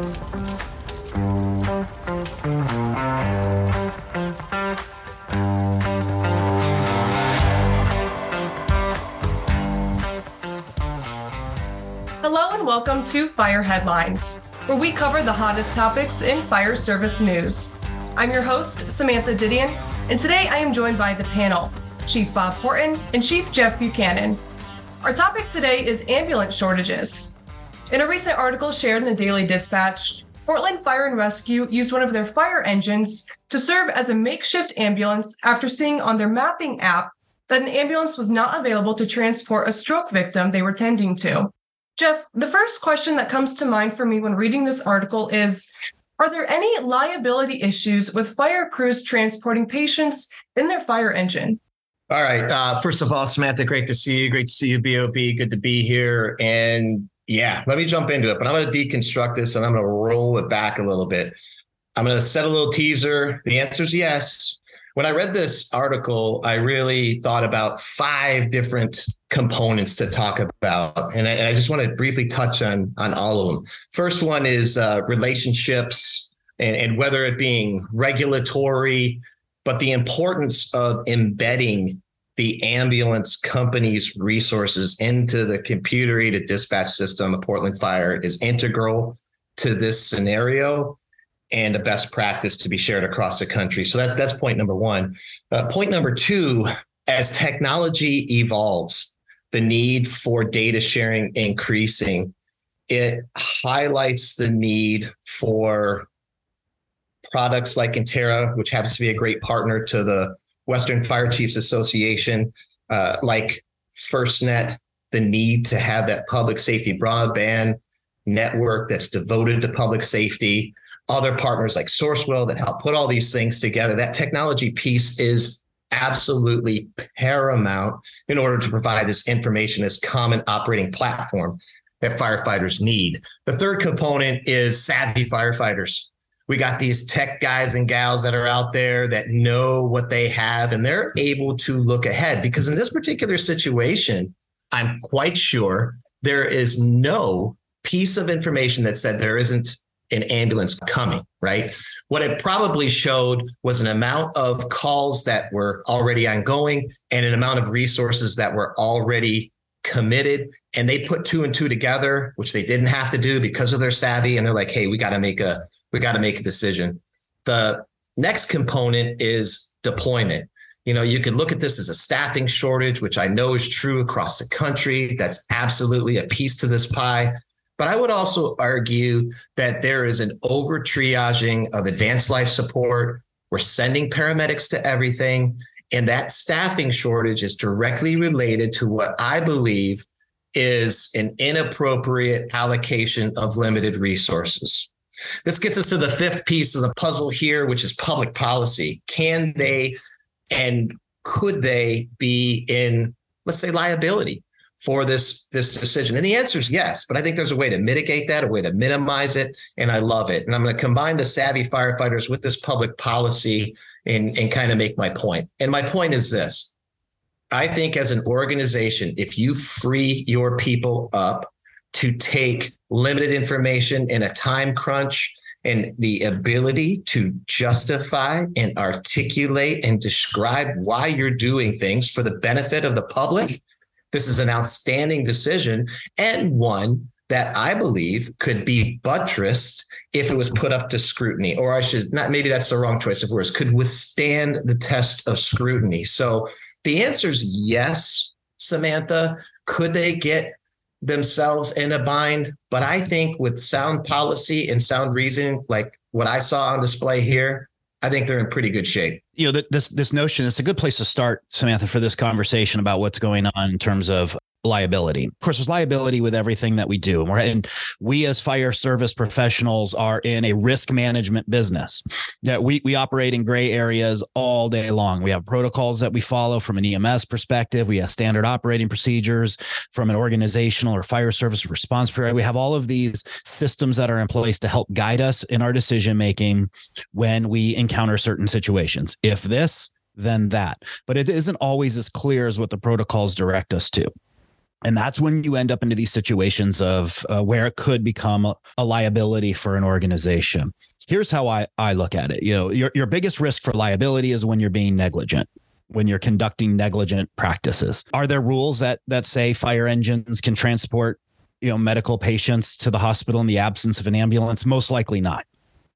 Hello and welcome to Fire Headlines, where we cover the hottest topics in fire service news. I'm your host, Samantha Didion, and today I am joined by the panel Chief Bob Horton and Chief Jeff Buchanan. Our topic today is ambulance shortages. In a recent article shared in the Daily Dispatch, Portland Fire and Rescue used one of their fire engines to serve as a makeshift ambulance after seeing on their mapping app that an ambulance was not available to transport a stroke victim they were tending to. Jeff, the first question that comes to mind for me when reading this article is Are there any liability issues with fire crews transporting patients in their fire engine? All right. Uh, first of all, Samantha, great to see you. Great to see you, BOB. Good to be here. And yeah, let me jump into it, but I'm going to deconstruct this and I'm going to roll it back a little bit. I'm going to set a little teaser. The answer is yes. When I read this article, I really thought about five different components to talk about, and I, and I just want to briefly touch on on all of them. First one is uh, relationships, and, and whether it being regulatory, but the importance of embedding the ambulance company's resources into the computer aided dispatch system of Portland Fire is integral to this scenario and a best practice to be shared across the country. So that, that's point number one. Uh, point number two, as technology evolves, the need for data sharing increasing, it highlights the need for products like Intterra, which happens to be a great partner to the Western Fire Chiefs Association, uh, like FirstNet, the need to have that public safety broadband network that's devoted to public safety, other partners like Sourcewell that help put all these things together. That technology piece is absolutely paramount in order to provide this information as common operating platform that firefighters need. The third component is savvy firefighters we got these tech guys and gals that are out there that know what they have and they're able to look ahead because in this particular situation i'm quite sure there is no piece of information that said there isn't an ambulance coming right? What it probably showed was an amount of calls that were already ongoing and an amount of resources that were already committed and they put two and two together which they didn't have to do because of their savvy and they're like hey we got to make a we got to make a decision. The next component is deployment. You know, you could look at this as a staffing shortage, which I know is true across the country. That's absolutely a piece to this pie. But I would also argue that there is an over triaging of advanced life support. We're sending paramedics to everything. And that staffing shortage is directly related to what I believe is an inappropriate allocation of limited resources. This gets us to the fifth piece of the puzzle here, which is public policy. Can they and could they be in, let's say, liability for this this decision? And the answer is yes, but I think there's a way to mitigate that, a way to minimize it, and I love it. And I'm going to combine the savvy firefighters with this public policy and, and kind of make my point. And my point is this. I think as an organization, if you free your people up to take limited information in a time crunch and the ability to justify and articulate and describe why you're doing things for the benefit of the public. This is an outstanding decision and one that I believe could be buttressed if it was put up to scrutiny, or I should not, maybe that's the wrong choice of words, could withstand the test of scrutiny. So the answer is yes, Samantha. Could they get themselves in a bind. But I think with sound policy and sound reasoning, like what I saw on display here, I think they're in pretty good shape. You know, this this notion is a good place to start, Samantha, for this conversation about what's going on in terms of liability. Of course, there's liability with everything that we do. And, and we as fire service professionals are in a risk management business that we, we operate in gray areas all day long. We have protocols that we follow from an EMS perspective. We have standard operating procedures from an organizational or fire service response period. We have all of these systems that are in place to help guide us in our decision making when we encounter certain situations. If this, then that. But it isn't always as clear as what the protocols direct us to. And that's when you end up into these situations of uh, where it could become a, a liability for an organization. Here's how I, I look at it. You know, your, your biggest risk for liability is when you're being negligent when you're conducting negligent practices. Are there rules that that say fire engines can transport, you know, medical patients to the hospital in the absence of an ambulance? Most likely not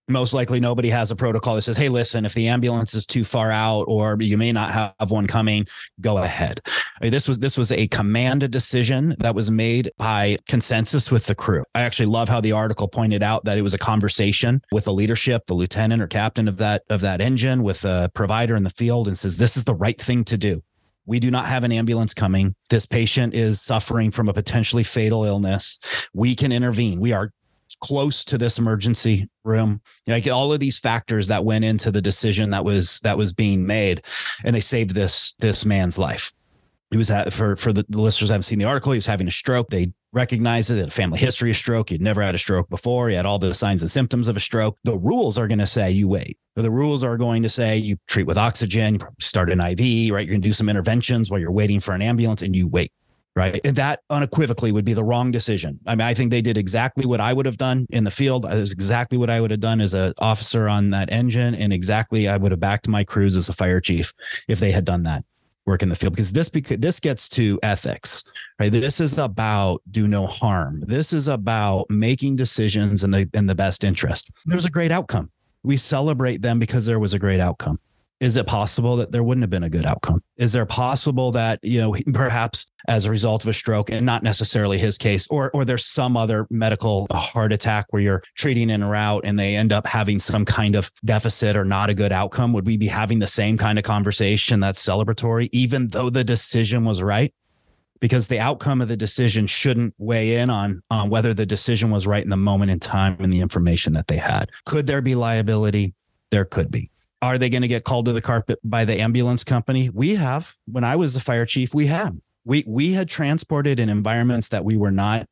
most likely nobody has a protocol that says, hey, listen, if the ambulance is too far out or you may not have one coming, go ahead. I mean, this was this was a commanded decision that was made by consensus with the crew. I actually love how the article pointed out that it was a conversation with the leadership, the lieutenant or captain of that of that engine, with a provider in the field, and says this is the right thing to do. We do not have an ambulance coming. This patient is suffering from a potentially fatal illness. We can intervene. We are close to this emergency room. Like all of these factors that went into the decision that was that was being made and they saved this this man's life. He was at, for for the, the listeners haven't seen the article he was having a stroke. They recognized it, a family history of stroke he'd never had a stroke before he had all the signs and symptoms of a stroke. The rules are going to say you wait. The rules are going to say you treat with oxygen you start an iv right? You're going to do some interventions while you're waiting for an ambulance and you wait right? That unequivocally would be the wrong decision. I mean, I think they did exactly what I would have done in the field. It was exactly what I would have done as an officer on that engine, and exactly I would have backed my crews as a fire chief if they had done that work in the field because this because this gets to ethics right this is about do no harm this is about making decisions in the in the best interest there's a great outcome we celebrate them because there was a great outcome is it possible that there wouldn't have been a good outcome? Is there possible that, you know, perhaps as a result of a stroke and not necessarily his case, or or there's some other medical heart attack where you're treating in a route and they end up having some kind of deficit or not a good outcome? Would we be having the same kind of conversation that's celebratory, even though the decision was right? Because the outcome of the decision shouldn't weigh in on, on whether the decision was right in the moment in time and the information that they had. Could there be liability? There could be. Are they going to get called to the carpet by the ambulance company? We have. When I was the fire chief, we have. We we had transported in environments that we were not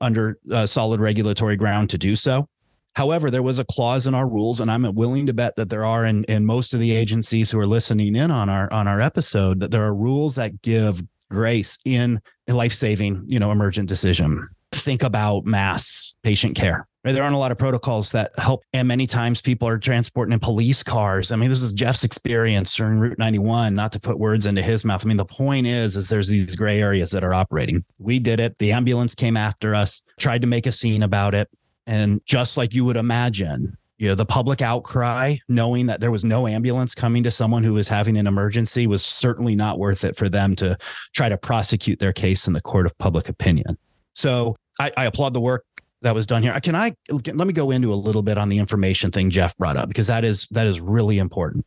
under uh, solid regulatory ground to do so. However, there was a clause in our rules, and I'm willing to bet that there are in, in most of the agencies who are listening in on our on our episode that there are rules that give grace in a life saving, you know, emergent decision. Think about mass patient care there aren't a lot of protocols that help. And many times people are transporting in police cars. I mean, this is Jeff's experience during Route 91, not to put words into his mouth. I mean, the point is, is there's these gray areas that are operating. We did it. The ambulance came after us, tried to make a scene about it. And just like you would imagine, you know, the public outcry, knowing that there was no ambulance coming to someone who was having an emergency was certainly not worth it for them to try to prosecute their case in the court of public opinion. So I, I applaud the work that was done here. Can I let me go into a little bit on the information thing Jeff brought up because that is that is really important.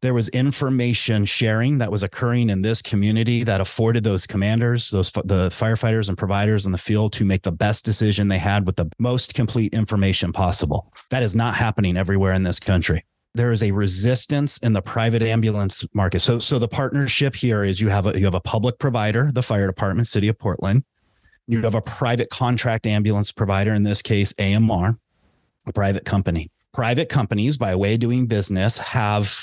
There was information sharing that was occurring in this community that afforded those commanders, those the firefighters and providers in the field to make the best decision they had with the most complete information possible. That is not happening everywhere in this country there is a resistance in the private ambulance market. So, so the partnership here is you have a you have a public provider, the fire department, city of Portland. You have a private contract ambulance provider, in this case, AMR, a private company. Private companies, by way of doing business, have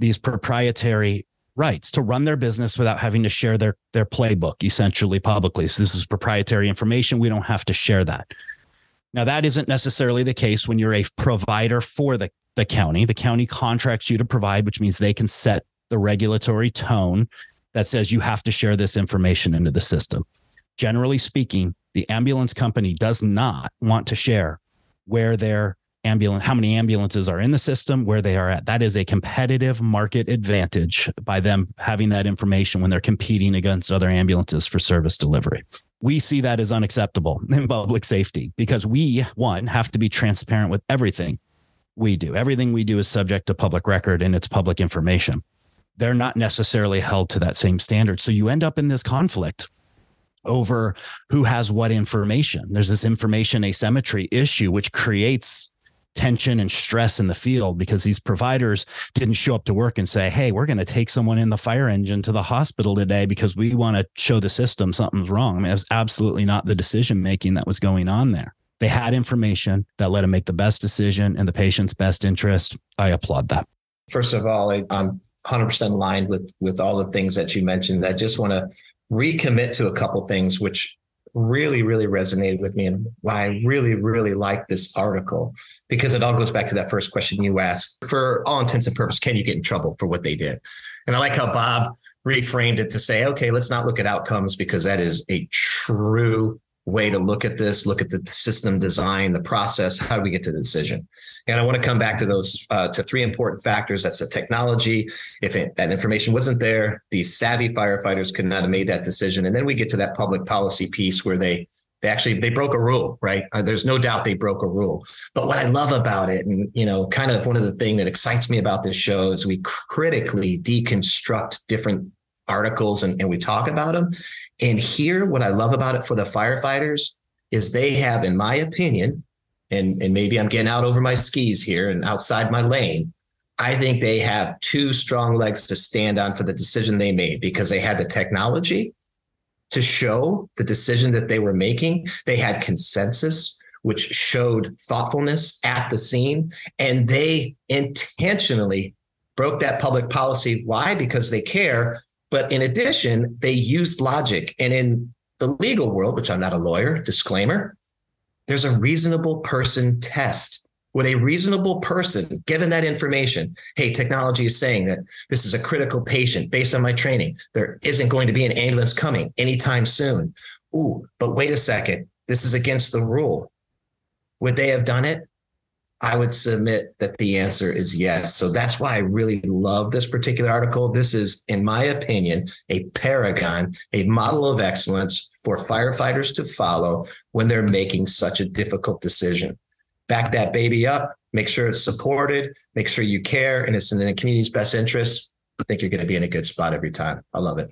these proprietary rights to run their business without having to share their, their playbook essentially publicly. So this is proprietary information. We don't have to share that. Now, that isn't necessarily the case when you're a provider for the, the county. The county contracts you to provide, which means they can set the regulatory tone that says you have to share this information into the system generally speaking, the ambulance company does not want to share where their ambulance, how many ambulances are in the system, where they are at. That is a competitive market advantage by them having that information when they're competing against other ambulances for service delivery. We see that as unacceptable in public safety because we, one, have to be transparent with everything we do. Everything we do is subject to public record and it's public information. They're not necessarily held to that same standard. So you end up in this conflict over who has what information. There's this information asymmetry issue, which creates tension and stress in the field because these providers didn't show up to work and say, Hey, we're going to take someone in the fire engine to the hospital today because we want to show the system something's wrong. I mean, it was absolutely not the decision making that was going on there. They had information that let them make the best decision in the patient's best interest. I applaud that. First of all, I'm 100% aligned with with all the things that you mentioned. I just want to recommit to a couple things, which really, really resonated with me and why I really, really like this article because it all goes back to that first question you asked. For all intents and purposes, can you get in trouble for what they did? And I like how Bob reframed it to say, okay, let's not look at outcomes because that is a true way to look at this, look at the system design, the process, how do we get to the decision? And I want to come back to those, uh, to three important factors. That's the technology. If it, that information wasn't there, these savvy firefighters could not have made that decision. And then we get to that public policy piece where they, they actually, they broke a rule, right? Uh, there's no doubt they broke a rule. But what I love about it, and, you know, kind of one of the things that excites me about this show is we critically deconstruct different articles and, and we talk about them. And here, what I love about it for the firefighters is they have, in my opinion, and, and maybe I'm getting out over my skis here and outside my lane. I think they have two strong legs to stand on for the decision they made because they had the technology to show the decision that they were making. They had consensus, which showed thoughtfulness at the scene, and they intentionally broke that public policy. Why? Because they care, but in addition, they used logic. And in the legal world, which I'm not a lawyer, disclaimer, there's a reasonable person test. Would a reasonable person, given that information, hey, technology is saying that this is a critical patient based on my training, there isn't going to be an ambulance coming anytime soon. Ooh, but wait a second, this is against the rule. Would they have done it? I would submit that the answer is yes. So that's why I really love this particular article. This is, in my opinion, a paragon, a model of excellence for firefighters to follow when they're making such a difficult decision. Back that baby up, make sure it's supported, make sure you care, and it's in the community's best interest. I think you're going to be in a good spot every time. I love it.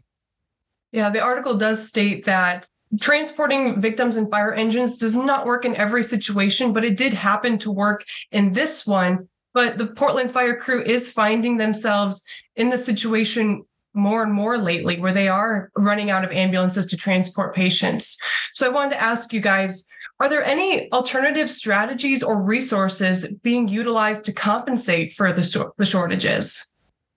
Yeah, the article does state that transporting victims in fire engines does not work in every situation, but it did happen to work in this one. But the Portland fire crew is finding themselves in the situation more and more lately where they are running out of ambulances to transport patients. So I wanted to ask you guys are there any alternative strategies or resources being utilized to compensate for the, the shortages?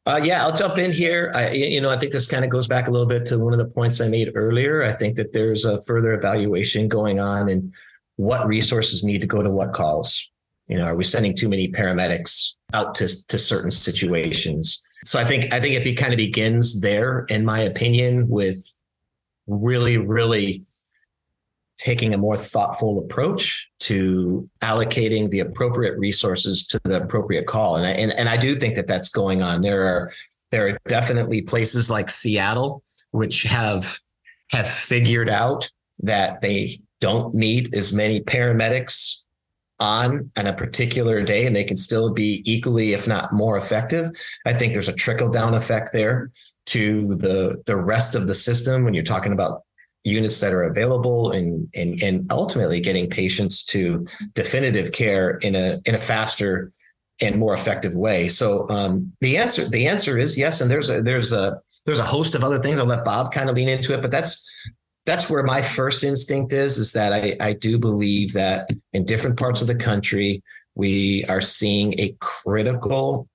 Uh, yeah, I'll jump in here. I, you know, I think this kind of goes back a little bit to one of the points I made earlier. I think that there's a further evaluation going on and what resources need to go to what calls. You know, are we sending too many paramedics out to, to certain situations? So I think I think it be, kind of begins there, in my opinion, with really, really taking a more thoughtful approach to allocating the appropriate resources to the appropriate call. And I, and, and I do think that that's going on. There are there are definitely places like Seattle which have have figured out that they don't need as many paramedics on on a particular day and they can still be equally if not more effective i think there's a trickle down effect there to the the rest of the system when you're talking about units that are available and and and ultimately getting patients to definitive care in a in a faster and more effective way. So um, the answer the answer is yes, and there's a there's a there's a host of other things. I'll let Bob kind of lean into it, but that's that's where my first instinct is is that I I do believe that in different parts of the country we are seeing a critical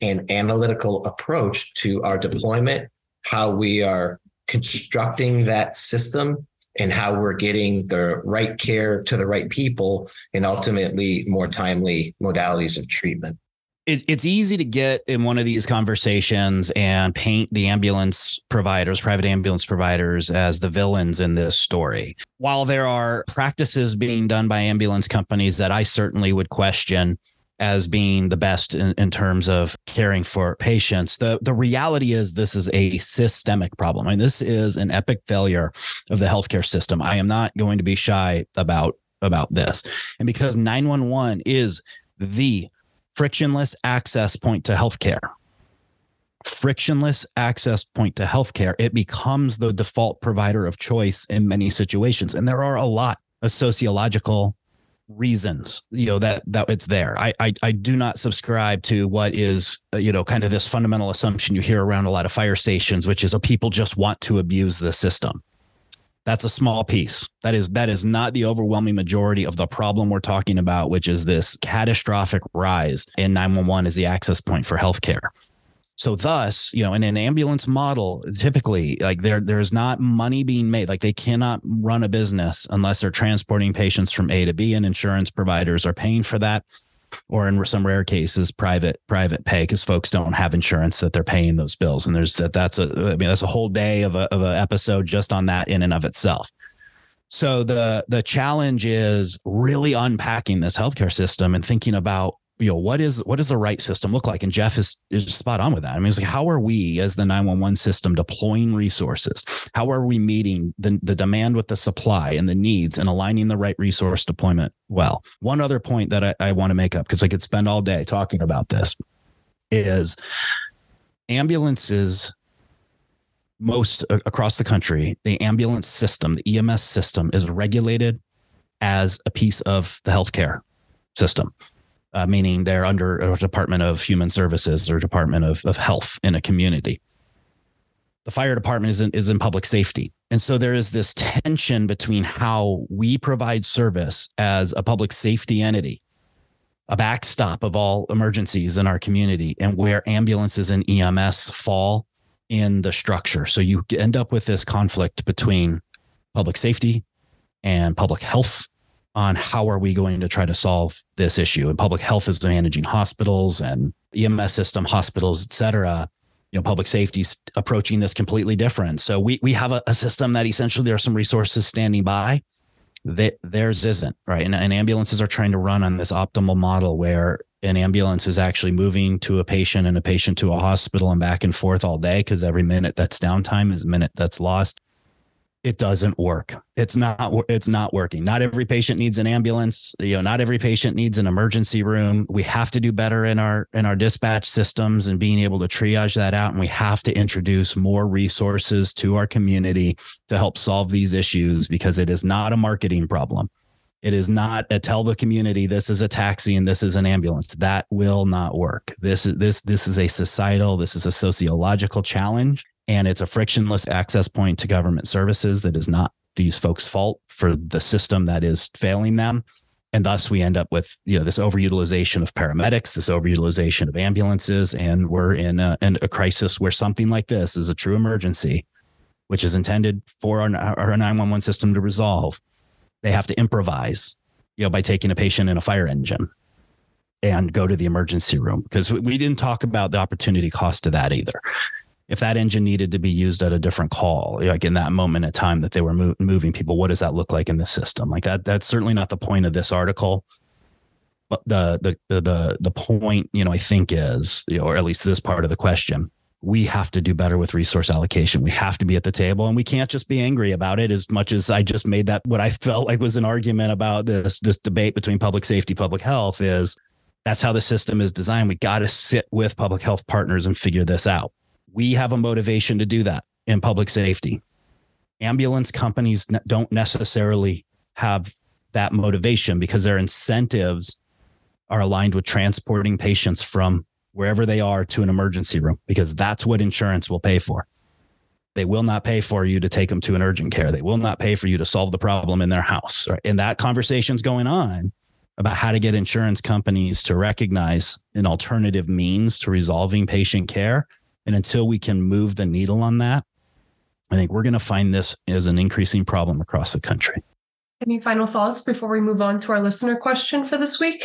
and analytical approach to our deployment, how we are constructing that system and how we're getting the right care to the right people and ultimately more timely modalities of treatment. It, it's easy to get in one of these conversations and paint the ambulance providers, private ambulance providers, as the villains in this story. While there are practices being done by ambulance companies that I certainly would question, as being the best in, in, terms of caring for patients. The the reality is this is a systemic problem. I mean, this is an epic failure of the healthcare system. I am not going to be shy about about this. And because 911 is the frictionless access point to healthcare. Frictionless access point to healthcare. It becomes the default provider of choice in many situations. And there are a lot of sociological reasons you know that that it's there. I, I i do not subscribe to what is uh, you know kind of this fundamental assumption you hear around a lot of fire stations which is oh people just want to abuse the system. That's a small piece. That is that is not the overwhelming majority of the problem we're talking about which is this catastrophic rise in 911 as the access point for healthcare So thus, you know, in an ambulance model, typically like there there's not money being made. Like they cannot run a business unless they're transporting patients from A to B and insurance providers are paying for that. Or in some rare cases, private private pay because folks don't have insurance that they're paying those bills. And there's that that's a I mean that's a whole day of a of an episode just on that in and of itself. So the the challenge is really unpacking this healthcare system and thinking about you know what is what does the right system look like? And jeff is, is spot on with that. I mean it's like how are we as the 911 system deploying resources? How are we meeting the, the demand with the supply and the needs and aligning the right resource deployment well? One other point that i, I want to make up because i could spend all day talking about this is ambulances most uh, across the country the ambulance system the ems system is regulated as a piece of the healthcare system uh, meaning they're under a Department of Human Services or Department of, of Health in a community. The fire department is in, is in public safety. And so there is this tension between how we provide service as a public safety entity, a backstop of all emergencies in our community, and where ambulances and EMS fall in the structure. So you end up with this conflict between public safety and public health on how are we going to try to solve this issue. And public health is managing hospitals and EMS system, hospitals, et cetera. You know, public safety's approaching this completely different. So we we have a, a system that essentially there are some resources standing by that theirs isn't right and, and, ambulances are trying to run on this optimal model where an ambulance is actually moving to a patient and a patient to a hospital and back and forth all day because every minute that's downtime is a minute that's lost it doesn't work. It's not it's not working. Not every patient needs an ambulance. You know, not every patient needs an emergency room. We have to do better in our in our dispatch systems and being able to triage that out and we have to introduce more resources to our community to help solve these issues because it is not a marketing problem. It is not a tell the community this is a taxi and this is an ambulance. That will not work. This is this this is a societal, this is a sociological challenge and it's a frictionless access point to government services that is not these folks' fault for the system that is failing them. And thus we end up with you know this overutilization of paramedics, this overutilization of ambulances, and we're in a, in a crisis where something like this is a true emergency, which is intended for our, our 911 system to resolve. They have to improvise, you know, by taking a patient in a fire engine and go to the emergency room because we didn't talk about the opportunity cost of that either if that engine needed to be used at a different call, like in that moment in time that they were mo- moving people, what does that look like in the system? Like that, that's certainly not the point of this article. But the, the, the, the, the point, you know, I think is, you know, or at least this part of the question, we have to do better with resource allocation. We have to be at the table and we can't just be angry about it as much as I just made that what I felt like was an argument about this, this debate between public safety, public health is that's how the system is designed. We got to sit with public health partners and figure this out we have a motivation to do that in public safety. Ambulance companies don't necessarily have that motivation because their incentives are aligned with transporting patients from wherever they are to an emergency room because that's what insurance will pay for. They will not pay for you to take them to an urgent care. They will not pay for you to solve the problem in their house. Right? And that conversation's going on about how to get insurance companies to recognize an alternative means to resolving patient care and until we can move the needle on that, I think we're going to find this as an increasing problem across the country. Any final thoughts before we move on to our listener question for this week?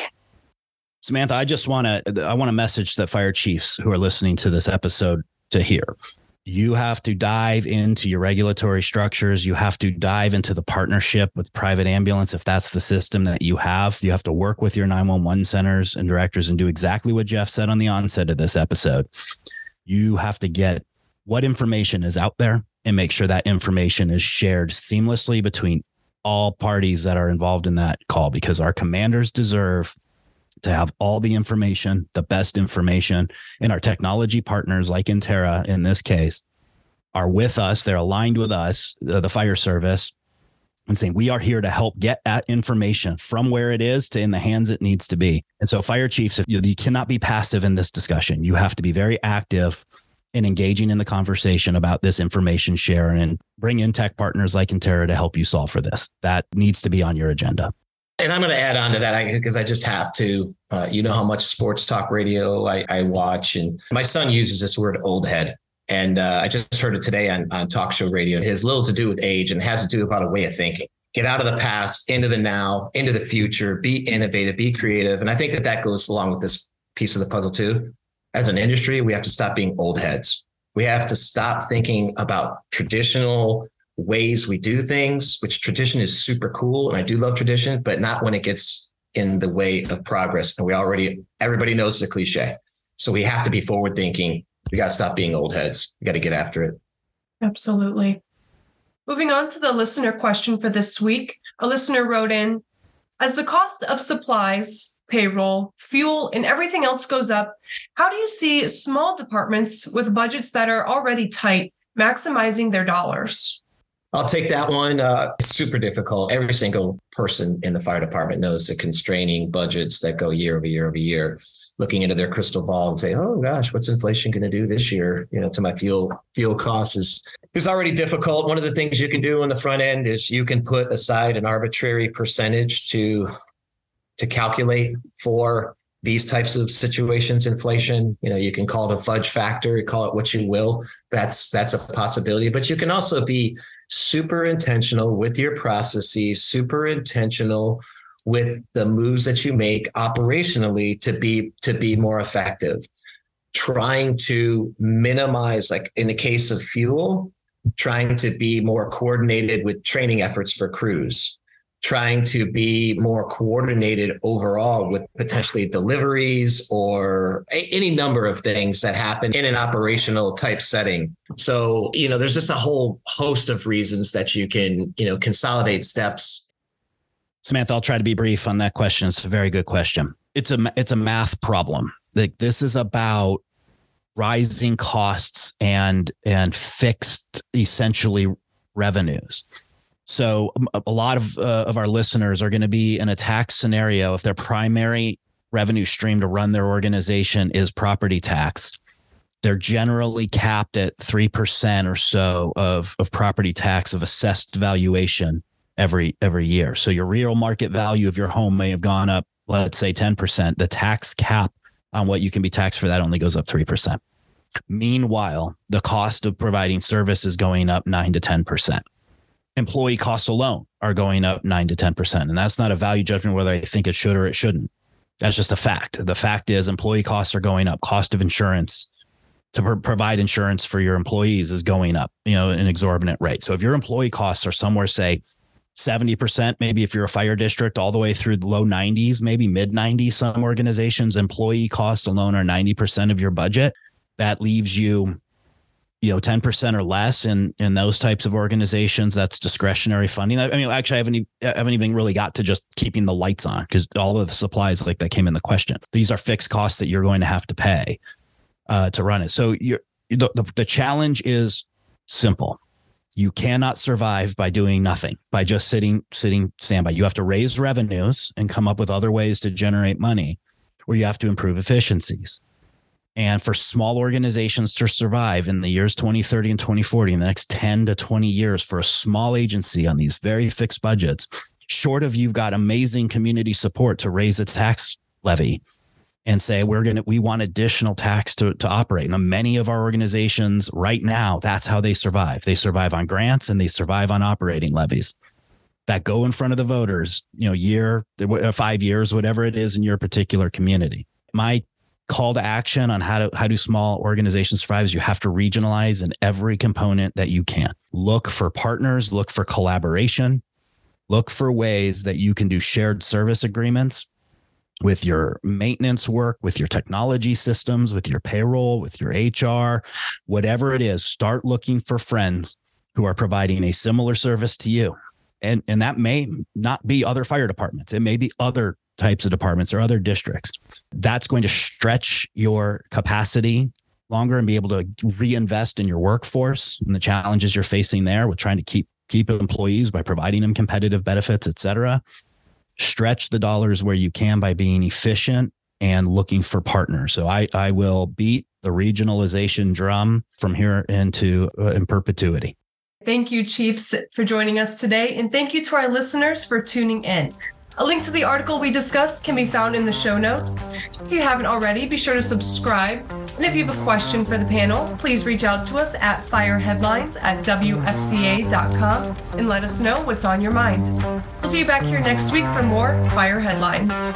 Samantha, I just want to I want to message the fire chiefs who are listening to this episode to hear. You have to dive into your regulatory structures. You have to dive into the partnership with private ambulance if that's the system that you have. You have to work with your 911 centers and directors and do exactly what Jeff said on the onset of this episode you have to get what information is out there and make sure that information is shared seamlessly between all parties that are involved in that call because our commanders deserve to have all the information, the best information, and our technology partners like Intterra in this case are with us. They're aligned with us, uh, the fire service, and saying we are here to help get that information from where it is to in the hands it needs to be. And so, fire chiefs, you, you cannot be passive in this discussion, you have to be very active in engaging in the conversation about this information sharing and bring in tech partners like Intterra to help you solve for this. That needs to be on your agenda. And I'm going to add on to that because I, I, just have to. Uh, you know how much sports talk radio I, I, watch, and my son uses this word "old head." And uh, I just heard it today on, on talk show radio. It has little to do with age and it has to do about a way of thinking. Get out of the past, into the now, into the future, be innovative, be creative. And I think that that goes along with this piece of the puzzle too. As an industry, we have to stop being old heads. We have to stop thinking about traditional ways we do things, which tradition is super cool. And I do love tradition, but not when it gets in the way of progress. And we already, everybody knows the cliche. So we have to be forward thinking. We got to stop being old heads. We got to get after it. Absolutely. Moving on to the listener question for this week. A listener wrote in As the cost of supplies, payroll, fuel, and everything else goes up, how do you see small departments with budgets that are already tight maximizing their dollars? I'll take that one. Uh, it's super difficult. Every single person in the fire department knows the constraining budgets that go year over year over year, looking into their crystal ball and say, "Oh gosh, what's inflation going to do this year?" You know, to my fuel fuel costs is is already difficult. One of the things you can do on the front end is you can put aside an arbitrary percentage to to calculate for these types of situations inflation you know you can call it a fudge factor call it what you will that's that's a possibility but you can also be super intentional with your processes, super intentional with the moves that you make operationally to be to be more effective. Trying to minimize, like in the case of fuel, trying to be more coordinated with training efforts for crews trying to be more coordinated overall with potentially deliveries or a, any number of things that happen in an operational type setting. So, you know, there's just a whole host of reasons that you can, you know, consolidate steps. Samantha, I'll try to be brief on that question. It's a very good question. It's a it's a math problem. Like this is about rising costs and and fixed essentially revenues so um, a lot of uh, of our listeners are going to be in a tax scenario if their primary revenue stream to run their organization is property tax. They're generally capped at 3% or so of, of property tax of assessed valuation every every year. So your real market value of your home may have gone up, let's say 10%. The tax cap on what you can be taxed for that only goes up 3%. Meanwhile, the cost of providing service is going up 9 to 10% employee costs alone are going up nine to 10%. And that's not a value judgment whether I think it should or it shouldn't. That's just a fact. The fact is employee costs are going up. Cost of insurance to pr- provide insurance for your employees is going up, you know, an exorbitant rate. So if your employee costs are somewhere, say 70%, maybe if you're a fire district all the way through the low 90s, maybe mid 90s, some organizations, employee costs alone are 90% of your budget. That leaves you you know 10% or less in in those types of organizations that's discretionary funding. I mean actually i haven't even, I haven't even really got to just keeping the lights on because all of the supplies like that came in the question these are fixed costs that you're going to have to pay uh, to run it. So you're the, the, the challenge is simple. You cannot survive by doing nothing by just sitting sitting standby. You have to raise revenues and come up with other ways to generate money or you have to improve efficiencies and for small organizations to survive in the years 2030 and 2040, in the next 10 to 20 years, for a small agency on these very fixed budgets, short of you've got amazing community support to raise a tax levy and say we're going to we want additional tax to, to operate. Now many of our organizations right now that's how they survive. They survive on grants and they survive on operating levies that go in front of the voters you know year uh, five years whatever it is in your particular community. My call to action on how to how do small organizations survive is you have to regionalize in every component that you can. Look for partners, look for collaboration, look for ways that you can do shared service agreements with your maintenance work, with your technology systems, with your payroll, with your HR, whatever it is, start looking for friends who are providing a similar service to you. And and that may not be other fire departments. It may be other types of departments or other districts. That's going to stretch your capacity longer and be able to reinvest in your workforce and the challenges you're facing there with trying to keep keep employees by providing them competitive benefits, et cetera. Stretch the dollars where you can by being efficient and looking for partners. So I I will beat the regionalization drum from here into uh, in perpetuity. Thank you, Chiefs, for joining us today. And thank you to our listeners for tuning in. A link to the article we discussed can be found in the show notes. If you haven't already, be sure to subscribe. And if you have a question for the panel, please reach out to us at fireheadlines at WFCA.com and let us know what's on your mind. We'll see you back here next week for more Fire Headlines.